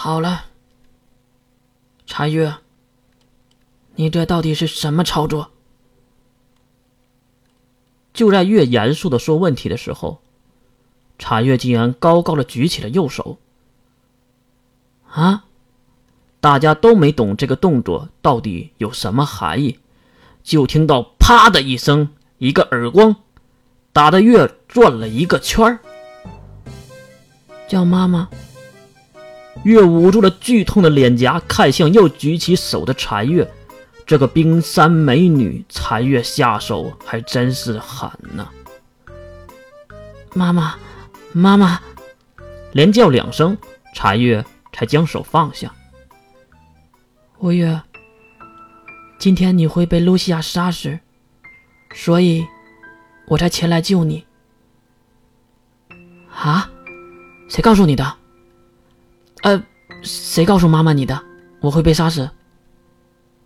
好了，查月，你这到底是什么操作？就在月严肃的说问题的时候，查月竟然高高的举起了右手。啊！大家都没懂这个动作到底有什么含义，就听到“啪”的一声，一个耳光，打得月转了一个圈儿。叫妈妈。月捂住了剧痛的脸颊，看向又举起手的残月。这个冰山美女，残月下手还真是狠呢。妈妈，妈妈，连叫两声，残月才将手放下。吴月，今天你会被露西亚杀死，所以我才前来救你。啊？谁告诉你的？呃，谁告诉妈妈你的？我会被杀死？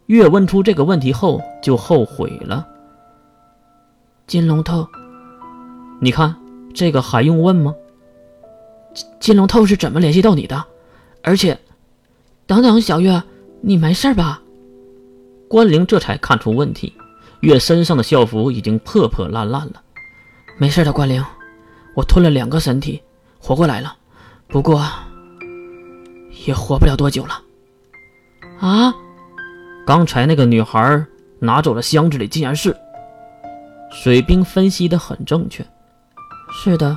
月问出这个问题后就后悔了。金龙头，你看这个还用问吗？金龙头是怎么联系到你的？而且，等等，小月，你没事吧？关灵这才看出问题，月身上的校服已经破破烂烂了。没事的，关灵，我吞了两个身体，活过来了。不过。也活不了多久了，啊！刚才那个女孩拿走了箱子里，竟然是水兵。分析的很正确，是的，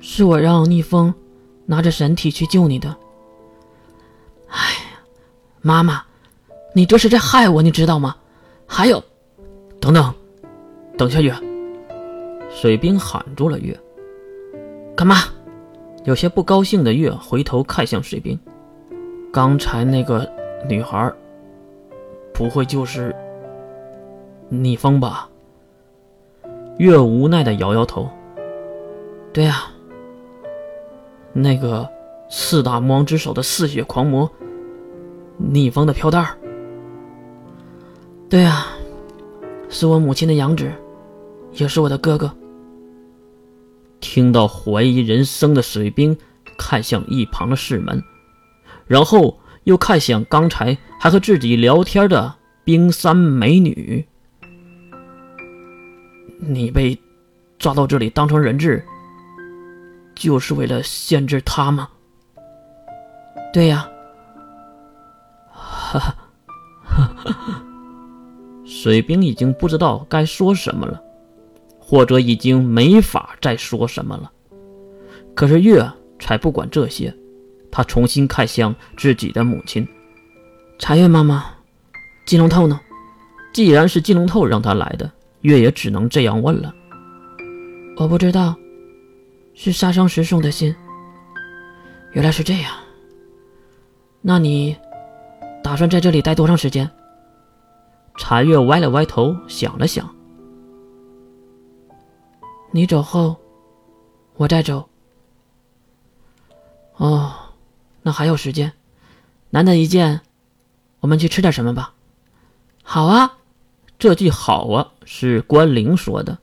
是我让逆风拿着神体去救你的。哎呀，妈妈，你这是在害我，你知道吗？还有，等等，等下月，水兵喊住了月，干嘛？有些不高兴的月回头看向水兵，刚才那个女孩，不会就是逆风吧？月无奈的摇摇头。对呀，那个四大魔王之首的嗜血狂魔，逆风的飘带儿。对呀，是我母亲的养子，也是我的哥哥。听到怀疑人生的水兵看向一旁的室门，然后又看向刚才还和自己聊天的冰山美女。你被抓到这里当成人质，就是为了限制他吗？对呀。哈哈，哈哈，水兵已经不知道该说什么了。或者已经没法再说什么了。可是月才不管这些，他重新看向自己的母亲，茶月妈妈，金龙透呢？既然是金龙透让他来的，月也只能这样问了。我不知道，是杀生石送的信。原来是这样。那你打算在这里待多长时间？茶月歪了歪头，想了想。你走后，我再走。哦，那还有时间，难得一见，我们去吃点什么吧。好啊，这句“好啊”是关灵说的。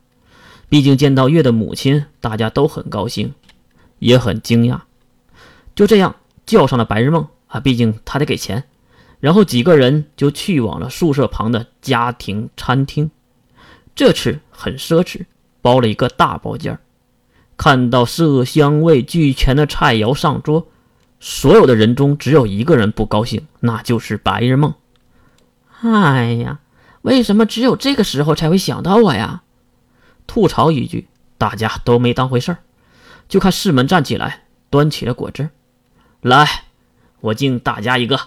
毕竟见到月的母亲，大家都很高兴，也很惊讶。就这样叫上了白日梦啊，毕竟他得给钱。然后几个人就去往了宿舍旁的家庭餐厅，这次很奢侈。包了一个大包间看到色香味俱全的菜肴上桌，所有的人中只有一个人不高兴，那就是白日梦。哎呀，为什么只有这个时候才会想到我呀？吐槽一句，大家都没当回事儿。就看世门站起来，端起了果汁，来，我敬大家一个。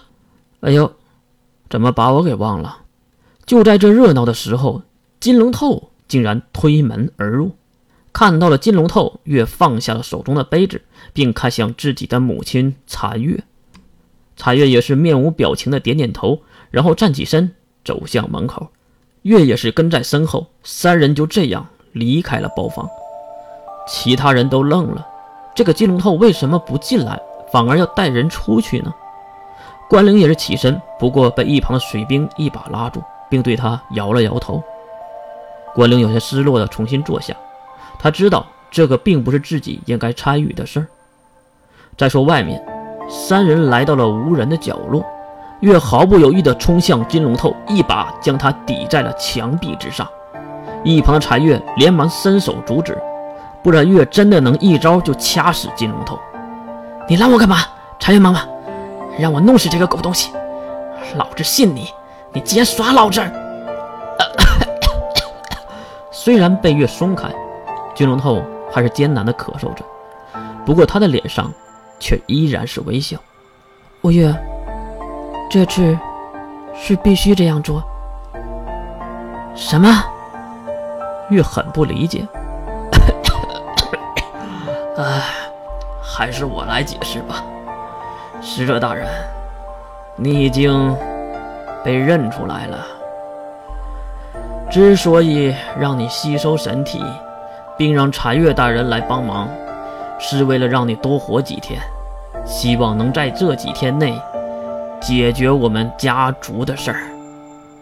哎呦，怎么把我给忘了？就在这热闹的时候，金龙透。竟然推门而入，看到了金龙透，月放下了手中的杯子，并看向自己的母亲残月。残月也是面无表情的点点头，然后站起身走向门口，月也是跟在身后。三人就这样离开了包房。其他人都愣了，这个金龙透为什么不进来，反而要带人出去呢？关灵也是起身，不过被一旁的水兵一把拉住，并对他摇了摇头。关灵有些失落的重新坐下，他知道这个并不是自己应该参与的事儿。再说外面，三人来到了无人的角落，月毫不犹豫地冲向金龙头，一把将他抵在了墙壁之上。一旁的柴月连忙伸手阻止，不然月真的能一招就掐死金龙头。你拦我干嘛？柴月妈妈，让我弄死这个狗东西！老子信你，你竟然耍老子！虽然被月松开，金龙头还是艰难地咳嗽着，不过他的脸上却依然是微笑。我月，这次是必须这样做。什么？月很不理解。唉，还是我来解释吧。使者大人，你已经被认出来了。之所以让你吸收神体，并让禅月大人来帮忙，是为了让你多活几天，希望能在这几天内解决我们家族的事儿。